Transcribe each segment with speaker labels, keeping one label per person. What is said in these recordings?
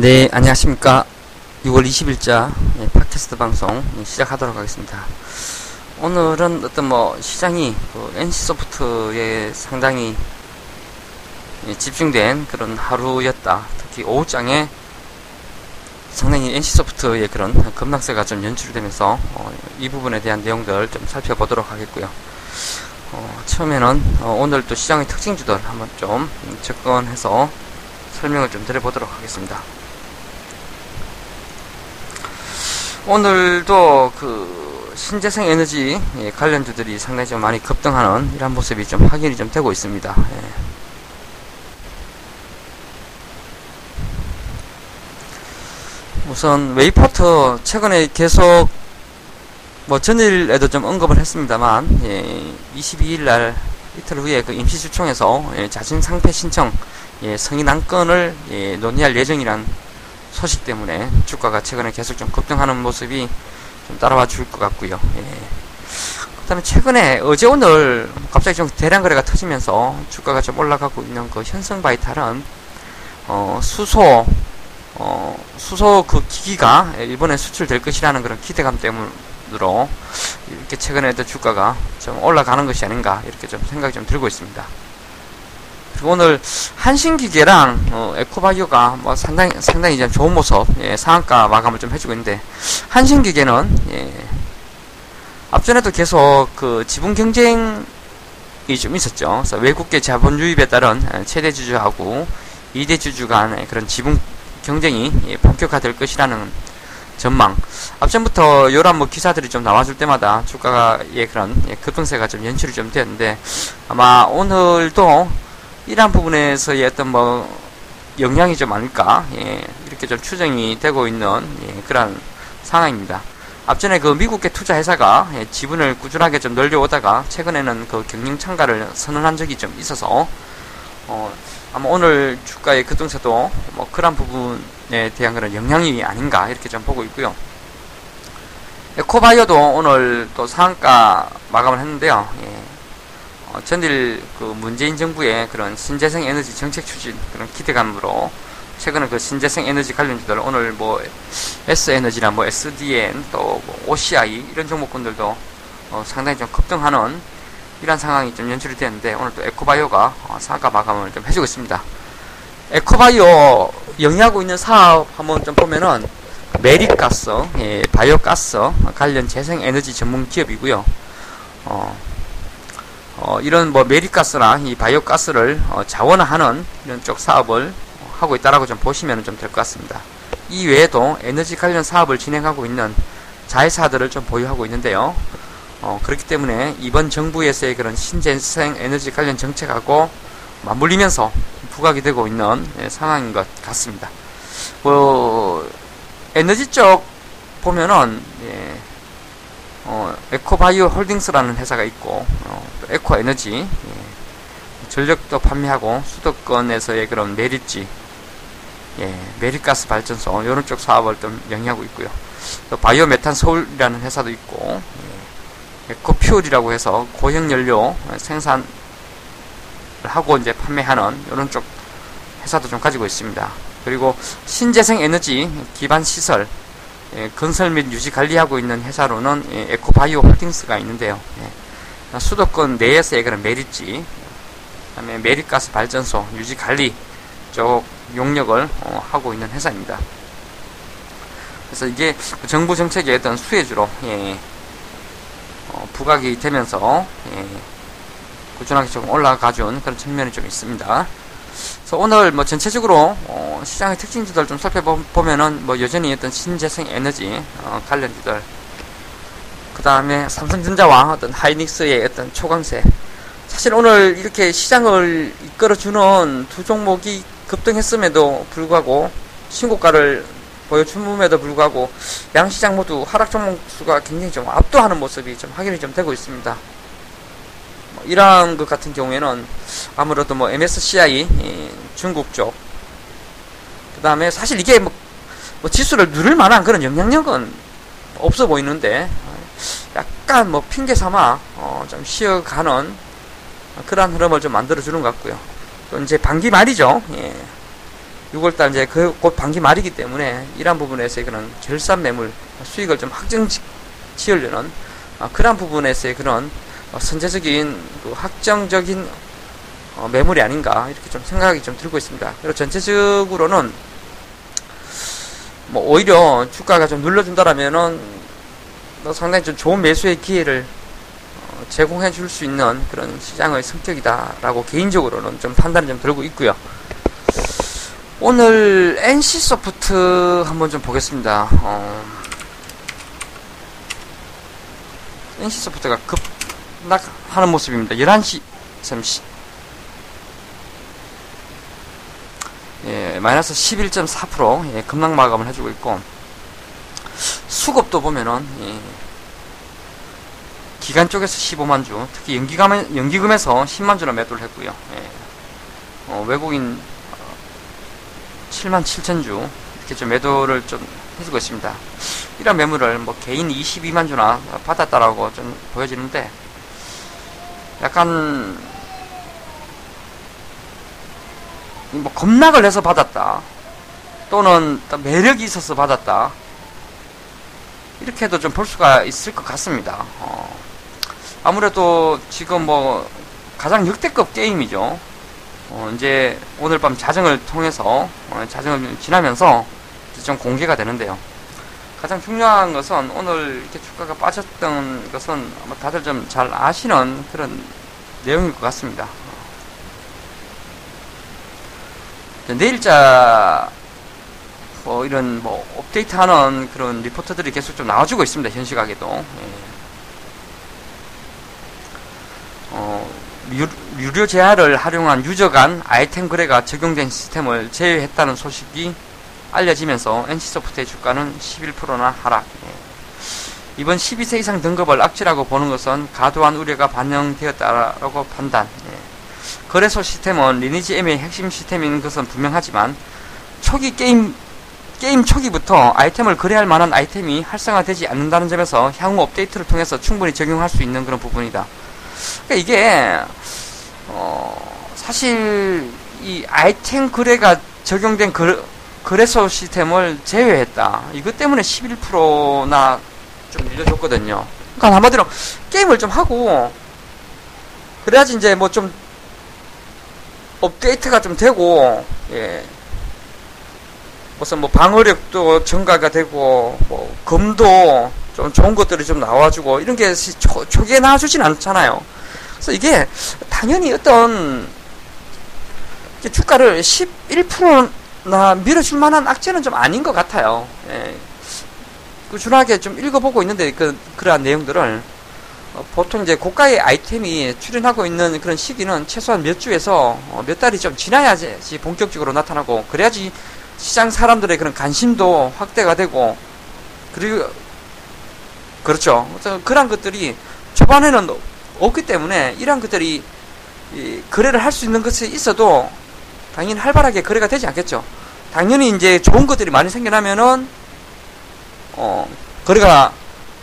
Speaker 1: 네, 안녕하십니까. 6월 20일자 예, 팟캐스트 방송 예, 시작하도록 하겠습니다. 오늘은 어떤 뭐 시장이 그 NC소프트에 상당히 예, 집중된 그런 하루였다. 특히 오후장에 상당히 NC소프트의 그런 급락세가 좀 연출되면서 어, 이 부분에 대한 내용들 좀 살펴보도록 하겠고요. 어, 처음에는 어, 오늘 또 시장의 특징주들 한번 좀 접근해서 설명을 좀 드려보도록 하겠습니다. 오늘도 그 신재생 에너지 예, 관련주들이 상당히 좀 많이 급등하는 이런 모습이 좀 확인이 좀 되고 있습니다. 예. 우선 웨이포트 최근에 계속 뭐 전일에도 좀 언급을 했습니다만 예, 22일 날 이틀 후에 그 임시주총에서 예, 자진 상패 신청 예, 승인 안건을 예, 논의할 예정이란 소식 때문에 주가가 최근에 계속 좀 급등하는 모습이 좀 따라와 줄 것 같고요. 예. 그 다음에 최근에 어제 오늘 갑자기 좀 대량 거래가 터지면서 주가가 좀 올라가고 있는 그 현성 바이탈은 어, 수소 어, 수소 그 기기가 일본에 수출될 것이라는 그런 기대감 때문으로 이렇게 최근에도 주가가 좀 올라가는 것이 아닌가 이렇게 좀 생각이 좀 들고 있습니다. 그리고 오늘 한신기계랑 어, 에코바이오가 뭐 상당히 상당히 이제 좋은 모습 예, 상한가 마감을 좀 해주고 있는데 한신기계는 예, 앞전에도 계속 그 지분 경쟁이 좀 있었죠. 그래서 외국계 자본 유입에 따른 최대 주주하고 2대 주주 간의 그런 지분 경쟁이 예, 본격화될 것이라는 전망. 앞전부터 요런 뭐 기사들이 좀 나와줄 때마다 주가가 예 그런 예, 급등세가 좀 연출이 좀 되었는데 아마 오늘도 이러한 부분에서의 어떤 뭐 영향이 좀 아닐까 예, 이렇게 좀 추정이 되고 있는 예, 그런 상황입니다. 앞전에 그 미국계 투자 회사가 예, 지분을 꾸준하게 좀 늘려오다가 최근에는 그 경영 참가를 선언한 적이 좀 있어서 어, 아마 오늘 주가의 급등세도 뭐 그런 부분에 대한 그런 영향이 아닌가 이렇게 좀 보고 있고요. 에코바이오도 오늘 또 상한가 마감을 했는데요. 예. 어, 전일 그 문재인 정부의 그런 신재생 에너지 정책 추진 그런 기대감으로 최근에 그 신재생 에너지 관련 주들 오늘 뭐 S에너지나 뭐 SDN 또 뭐 OCI 이런 종목군들도 어, 상당히 좀 급등하는 이런 상황이 좀 연출이 되는데 오늘 또 에코바이오가 어, 상가 마감을 좀 해주고 있습니다. 에코바이오 영위하고 있는 사업 한번 좀 보면은 매립가스, 예, 바이오가스 관련 재생에너지 전문 기업이고요. 어, 어, 이런 뭐 매립가스나 이 바이오가스를 어, 자원화하는 이런 쪽 사업을 하고 있다라고 좀 보시면 좀 될 것 같습니다. 이 외에도 에너지 관련 사업을 진행하고 있는 자회사들을 좀 보유하고 있는데요. 어, 그렇기 때문에 이번 정부에서의 그런 신재생 에너지 관련 정책하고 맞물리면서 부각이 되고 있는 예, 상황인 것 같습니다. 뭐 에너지 쪽 보면은 예, 어, 에코바이오 홀딩스라는 회사가 있고 어, 에코 에너지 예, 전력도 판매하고 수도권에서의 그런 매립지 예, 매립가스 발전소 이런 쪽 사업을 좀 영위하고 있고요. 또 바이오 메탄 서울이라는 회사도 있고 예, 에코퓨얼이라고 해서 고형 연료 생산을 하고 이제 판매하는 이런 쪽 회사도 좀 가지고 있습니다. 그리고 신재생 에너지 기반 시설 예, 건설 및 유지 관리하고 있는 회사로는 예, 에코바이오 홀딩스가 있는데요. 예, 수도권 내에서의 그런 매립지, 그다음에 매립가스 발전소 유지 관리 쪽 용역을 어, 하고 있는 회사입니다. 그래서 이게 정부 정책의 어떤 수혜주로 예, 어, 부각이 되면서 예, 꾸준하게 조금 올라가준 그런 측면이 좀 있습니다. 그래서 오늘 뭐 전체적으로 어 시장의 특징주들 좀 살펴보면은 뭐 여전히 어떤 신재생 에너지 어 관련주들 그 다음에 삼성전자와 어떤 하이닉스의 어떤 초강세 사실 오늘 이렇게 시장을 이끌어주는 두 종목이 급등했음에도 불구하고 신고가를 보여줌에도 불구하고 양시장 모두 하락 종목 수가 굉장히 좀 압도하는 모습이 좀 확인이 좀 되고 있습니다. 뭐 이러한 것 같은 경우에는 아무래도 뭐 MSCI 중국 쪽, 그 다음에 사실 이게 뭐, 뭐, 지수를 누를 만한 그런 영향력은 없어 보이는데, 약간 뭐 핑계 삼아, 어, 좀 쉬어가는 그러한 흐름을 좀 만들어주는 것 같고요. 또 이제 반기 말이죠. 예. 6월달 이제 그 곧 반기 말이기 때문에 이러한 부분에서의 그런 결산 매물 수익을 좀 확정 지으려는 어, 그러한 부분에서의 그런 어, 선제적인 그 확정적인 어, 매물이 아닌가 이렇게 좀 생각이 좀 들고 있습니다. 그리고 전체적으로는 뭐 오히려 주가가 좀 눌러준다라면은 뭐 상당히 좀 좋은 매수의 기회를 어, 제공해 줄 수 있는 그런 시장의 성격이다라고 개인적으로는 좀 판단을 좀 들고 있고요. 오늘 NC 소프트 한번 좀 보겠습니다. 어, NC 소프트가 급락하는 모습입니다. 11시 30 마이너스 11.4% 예, 급락 마감을 해주고 있고 수급도 보면은 예, 기간 쪽에서 15만 주, 특히 연기금 연기금에서 10만 주나 매도를 했고요. 예, 어, 외국인 7만 7천 주 이렇게 좀 매도를 좀 해주고 있습니다. 이런 매물을 뭐 개인 22만 주나 받았다라고 좀 보여지는데 약간 뭐 겁락을 해서 받았다. 또는 매력이 있어서 받았다. 이렇게도 좀 볼 수가 있을 것 같습니다. 어, 아무래도 지금 뭐 가장 역대급 게임이죠. 어, 이제 오늘 밤 자정을 통해서 어, 자정을 지나면서 좀 공개가 되는데요. 가장 중요한 것은 오늘 이렇게 주가가 빠졌던 것은 다들 좀 잘 아시는 그런 내용일 것 같습니다. 내일자 뭐 이런 뭐 업데이트하는 그런 리포터들이 계속 좀 나와주고 있습니다. 현 시각에도. 예. 어, 유 료 제한을 활용한 유저 간 아이템 거래가 적용된 시스템을 제외했다는 소식이 알려지면서 NC소프트의 주가는 11%나 하락. 예. 이번 12세 이상 등급을 악취라고 보는 것은 과도한 우려가 반영되었다라고 판단. 예. 거래소 시스템은 리니지 M의 핵심 시스템인 것은 분명하지만 초기 게임 게임 초기부터 아이템을 거래할 만한 아이템이 활성화되지 않는다는 점에서 향후 업데이트를 통해서 충분히 적용할 수 있는 그런 부분이다. 그러니까 이게 어 사실 이 아이템 거래가 적용된 거, 거래소 시스템을 제외했다. 이것 때문에 11%나 좀 밀려줬거든요. 그러니까 한마디로 게임을 좀 하고 그래야지 이제 뭐 좀 업데이트가 좀 되고 예. 무슨 뭐 방어력도 증가가 되고 뭐 검도 좀 좋은 것들이 좀 나와주고 이런 게 초, 초기에 나와주진 않잖아요. 그래서 이게 당연히 어떤 주가를 11%나 밀어줄 만한 악재는 좀 아닌 것 같아요. 예. 꾸준하게 좀 읽어보고 있는데 그 그러한 내용들을 어, 보통 이제 고가의 아이템이 출현하고 있는 그런 시기는 최소한 몇 주에서 어, 몇 달이 좀 지나야지 본격적으로 나타나고 그래야지 시장 사람들의 그런 관심도 확대가 되고 그리고 그렇죠. 그런 것들이 초반에는 없기 때문에 이러한 것들이 거래를 할 수 있는 것이 있어도 당연히 활발하게 거래가 되지 않겠죠. 당연히 이제 좋은 것들이 많이 생겨나면은 어 거래가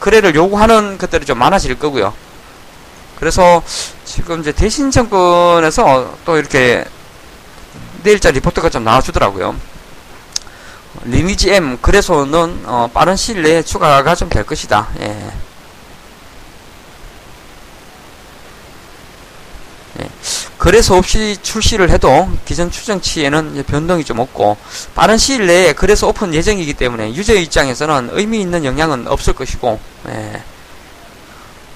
Speaker 1: 거래를 요구하는 것들이 좀 많아질 거고요. 그래서 지금 이제 대신 정권에서 또 이렇게 내일자 리포트가 좀 나와주더라고요. 리니지 M 그래서는 어, 빠른 시일 내에 추가가 좀 될 것이다. 예. 예. 거래소 없이 출시를 해도 기존 추정치에는 변동이 좀 없고 빠른 시일 내에 거래소 오픈 예정이기 때문에 유저 입장에서는 의미 있는 영향은 없을 것이고 예.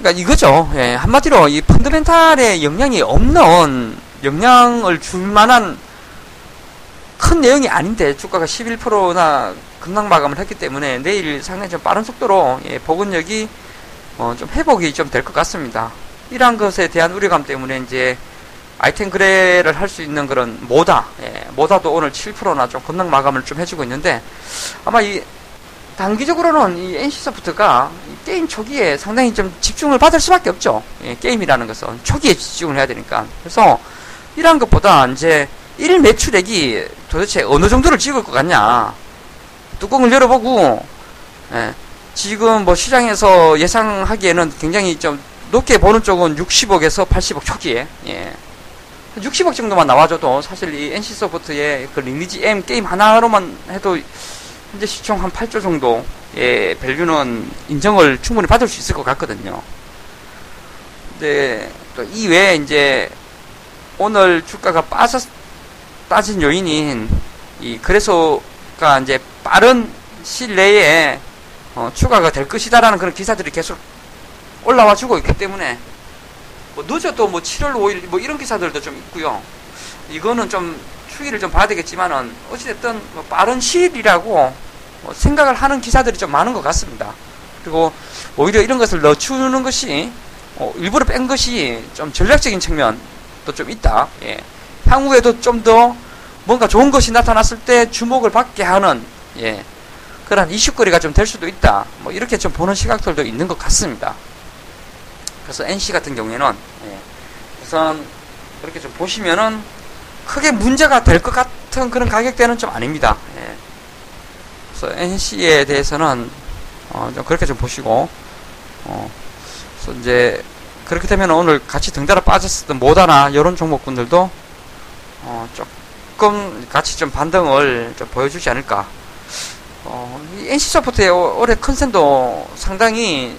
Speaker 1: 그러니까 이거죠. 예. 한마디로 이 펀드멘탈에 영향이 없는 영향을 줄 만한 큰 내용이 아닌데 주가가 11%나 급락 마감을 했기 때문에 내일 상당히 좀 빠른 속도로 예, 보건력이 어, 좀 회복이 좀 될 것 같습니다. 이러한 것에 대한 우려감 때문에 이제 아이템 거래를 할 수 있는 그런 모다, 예, 모다도 오늘 7%나 좀 급락 마감을 좀 해주고 있는데 아마 이 단기적으로는 이 NC소프트가 게임 초기에 상당히 좀 집중을 받을 수밖에 없죠. 예, 게임이라는 것은 초기에 집중을 해야 되니까. 그래서 이러한 것보다 이제 1 매출액이 도대체 어느 정도를 찍을 것 같냐. 뚜껑을 열어보고, 예, 지금 뭐 시장에서 예상하기에는 굉장히 좀 높게 보는 쪽은 60억에서 80억 초기에, 예. 60억 정도만 나와줘도 사실 이 NC 소프트의 그 리니지 M 게임 하나로만 해도 현재 시총 한 8조 정도의 밸류는 인정을 충분히 받을 수 있을 것 같거든요. 근데 또 이 외에 이제 오늘 주가가 빠졌 따진 요인인 이 그래서가 이제 빠른 시일 내에 어, 추가가 될 것이다라는 그런 기사들이 계속 올라와 주고 있기 때문에 뭐 늦어도 뭐 7월 5일 뭐 이런 기사들도 좀 있고요. 이거는 좀 추이를 좀 봐야 되겠지만은 어찌됐든 뭐 빠른 시일이라고 뭐 생각을 하는 기사들이 좀 많은 것 같습니다. 그리고 오히려 이런 것을 넣어주는 것이 어, 일부러 뺀 것이 좀 전략적인 측면도 좀 있다. 예. 향후에도 좀 더 뭔가 좋은 것이 나타났을 때 주목을 받게 하는 예. 그런 이슈거리가 좀 될 수도 있다. 뭐 이렇게 좀 보는 시각들도 있는 것 같습니다. 그래서 NC 같은 경우에는 예. 우선 그렇게 좀 보시면은 크게 문제가 될 것 같은 그런 가격대는 좀 아닙니다. 예. 그래서 NC에 대해서는 어, 좀 그렇게 좀 보시고 어, 그래서 이제 그렇게 되면 오늘 같이 등달아 빠졌었던 모다나 이런 종목군들도 어, 조금 같이 좀 반등을 좀 보여주지 않을까. 어, 이 NC소프트의 올해 컨센도 상당히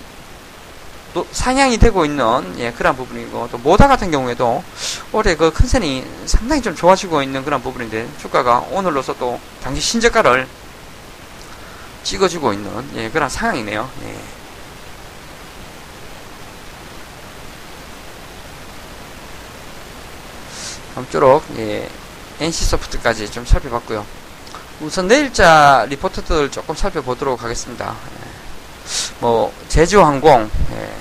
Speaker 1: 상향이 되고 있는 예, 그런 부분이고 또 모다 같은 경우에도 올해 그 컨센이 상당히 좀 좋아지고 있는 그런 부분인데 주가가 오늘로서 또 장기 신저가를 찍어주고 있는 예, 그런 상황이네요. 예. 아무쪼록 예, NC소프트까지 좀 살펴봤고요. 우선 내일자 리포트들 조금 살펴보도록 하겠습니다. 예. 뭐 제주항공 예,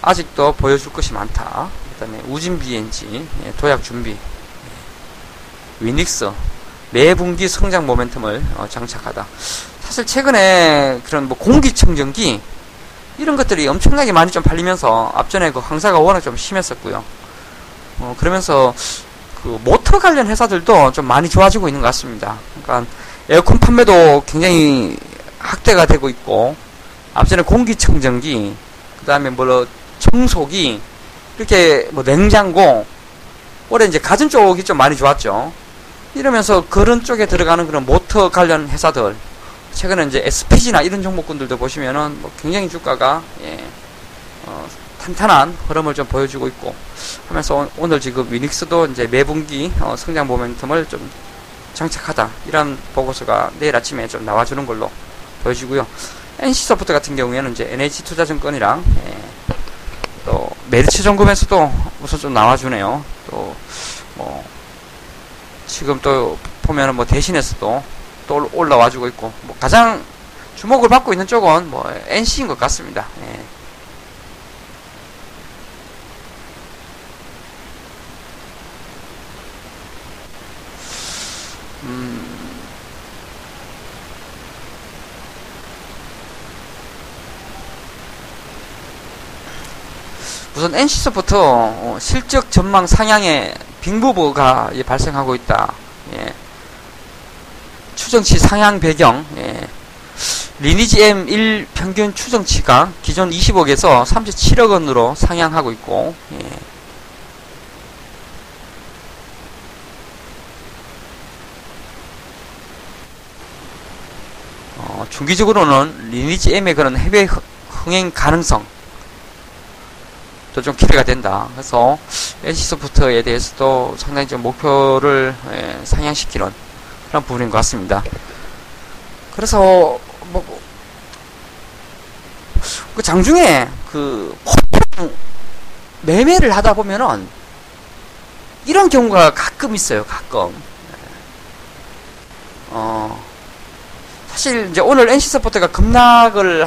Speaker 1: 아직도 보여줄 것이 많다. 그다음에 우진 BNG 예, 도약 준비 예, 위닉스 매분기 성장 모멘텀을 어, 장착하다. 사실 최근에 그런 뭐 공기청정기 이런 것들이 엄청나게 많이 좀 팔리면서 앞전에 그 황사가 워낙 좀 심했었고요. 어, 그러면서 그 모터 관련 회사들도 좀 많이 좋아지고 있는 것 같습니다. 그러니까 에어컨 판매도 굉장히 확대가 되고 있고 앞전에 공기청정기 그 다음에 뭐 청소기 이렇게 뭐 냉장고 올해 이제 가전 쪽이 좀 많이 좋았죠. 이러면서 그런 쪽에 들어가는 그런 모터 관련 회사들 최근에 이제 SPG나 이런 종목군들도 보시면은 뭐 굉장히 주가가 예, 어, 탄탄한 흐름을 좀 보여주고 있고 하면서 오, 늘 지금 위닉스도 이제 매분기 어, 성장 모멘텀을 좀 장착하다 이런 보고서가 내일 아침에 좀 나와주는 걸로 보여지고요. NC소프트 같은 경우에는 이제 NH투자증권이랑 예, 또 메리츠 정금에서도 우선 좀 나와주네요. 또 뭐 지금 또 보면은 뭐 대신해서도 또 올라와주고 있고 뭐 가장 주목을 받고 있는 쪽은 뭐 NC인 것 같습니다. 예. 우선 NC서부터 어, 실적 전망 상향의 빙부보가 예, 발생하고 있다. 예. 추정치 상향 배경 예. 리니지 M1 평균 추정치가 기존 20억에서 37억 원으로 상향하고 있고 예. 어, 중기적으로는 리니지 M의 그런 해외 흥행 가능성 또 좀 기대가 된다. 그래서 NC소프트에 대해서도 상당히 좀 목표를 예, 상향시키는 그런 부분인 것 같습니다. 그래서 뭐 그 장중에 그 매매를 하다 보면은 이런 경우가 가끔 있어요. 가끔. 어 사실 이제 오늘 NC소프트가 급락을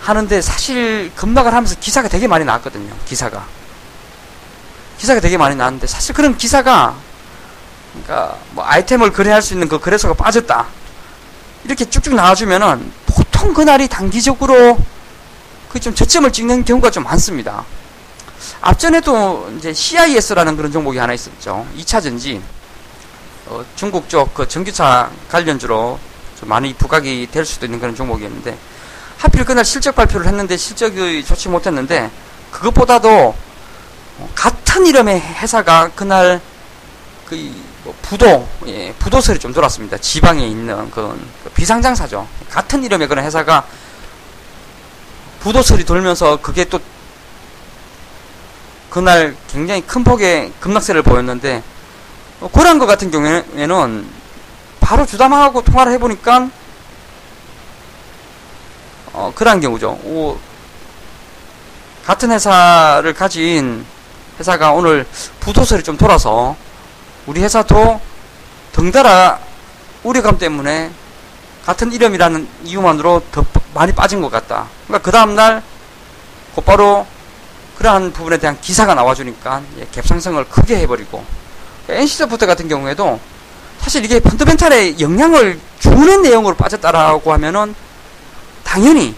Speaker 1: 하는데 사실 급락을 하면서 기사가 되게 많이 나왔거든요. 기사가. 기사가 되게 많이 나왔는데 사실 그런 기사가 그러니까 뭐 아이템을 거래할 수 있는 그 거래소가 빠졌다. 이렇게 쭉쭉 나와주면은 보통 그날이 단기적으로 그 좀 저점을 찍는 경우가 좀 많습니다. 앞전에도 이제 CIS라는 그런 종목이 하나 있었죠. 2차 전지. 어, 중국 쪽 그 전기차 관련주로 좀 많이 부각이 될 수도 있는 그런 종목이었는데 하필 그날 실적 발표를 했는데 실적이 좋지 못했는데 그것보다도 같은 이름의 회사가 그날 그 뭐 부도 예, 부도설이 좀 돌았습니다. 지방에 있는 그 비상장사죠. 같은 이름의 그런 회사가 부도설이 돌면서 그게 또 그날 굉장히 큰 폭의 급락세를 보였는데 어, 고란거 같은 경우에는 바로 주담하고 통화를 해보니까 어, 그런 경우죠. 오, 같은 회사를 가진 회사가 오늘 부도설이 좀 돌아서 우리 회사도 덩달아 우려감 때문에 같은 이름이라는 이유만으로 더 많이 빠진 것 같다. 그러니까 그 다음날 곧바로 그러한 부분에 대한 기사가 나와주니까 예, 갭상승을 크게 해버리고 NC소프트 같은 경우에도 사실 이게 펀더멘탈에 영향을 주는 내용으로 빠졌다라고 하면은 당연히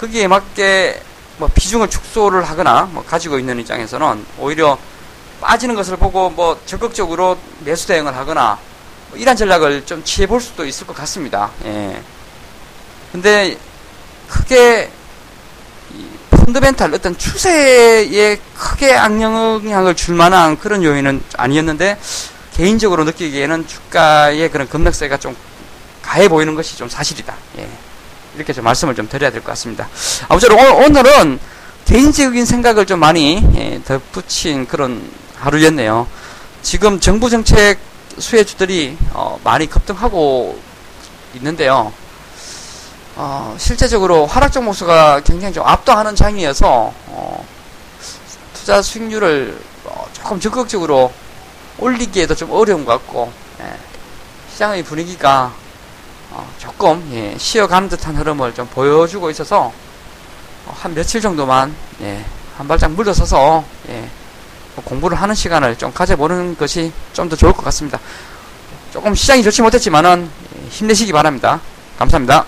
Speaker 1: 거기에 맞게 뭐 비중을 축소를 하거나 뭐 가지고 있는 입장에서는 오히려 빠지는 것을 보고 뭐 적극적으로 매수 대응을 하거나 뭐 이런 전략을 좀 취해 볼 수도 있을 것 같습니다. 예. 근데 크게 펀드멘탈 어떤 추세에 크게 악영향을 줄 만한 그런 요인은 아니었는데 개인적으로 느끼기에는 주가의 그런 급락세가 좀 가해 보이는 것이 좀 사실이다. 예. 이렇게 좀 말씀을 좀 드려야 될 것 같습니다. 아무쪼록 오늘은 개인적인 생각을 좀 많이 예, 덧붙인 그런 하루였네요. 지금 정부 정책 수혜주들이 어, 많이 급등하고 있는데요. 어, 실제적으로 하락 종목수가 굉장히 좀 압도하는 장이어서 어, 투자 수익률을 어, 조금 적극적으로 올리기에도 좀 어려운 것 같고 예, 시장의 분위기가 어, 조금 예, 쉬어가는 듯한 흐름을 좀 보여주고 있어서 어, 한 며칠 정도만 예, 한 발짝 물러서서 예, 뭐 공부를 하는 시간을 좀 가져보는 것이 좀 더 좋을 것 같습니다. 조금 시장이 좋지 못했지만은 예, 힘내시기 바랍니다. 감사합니다.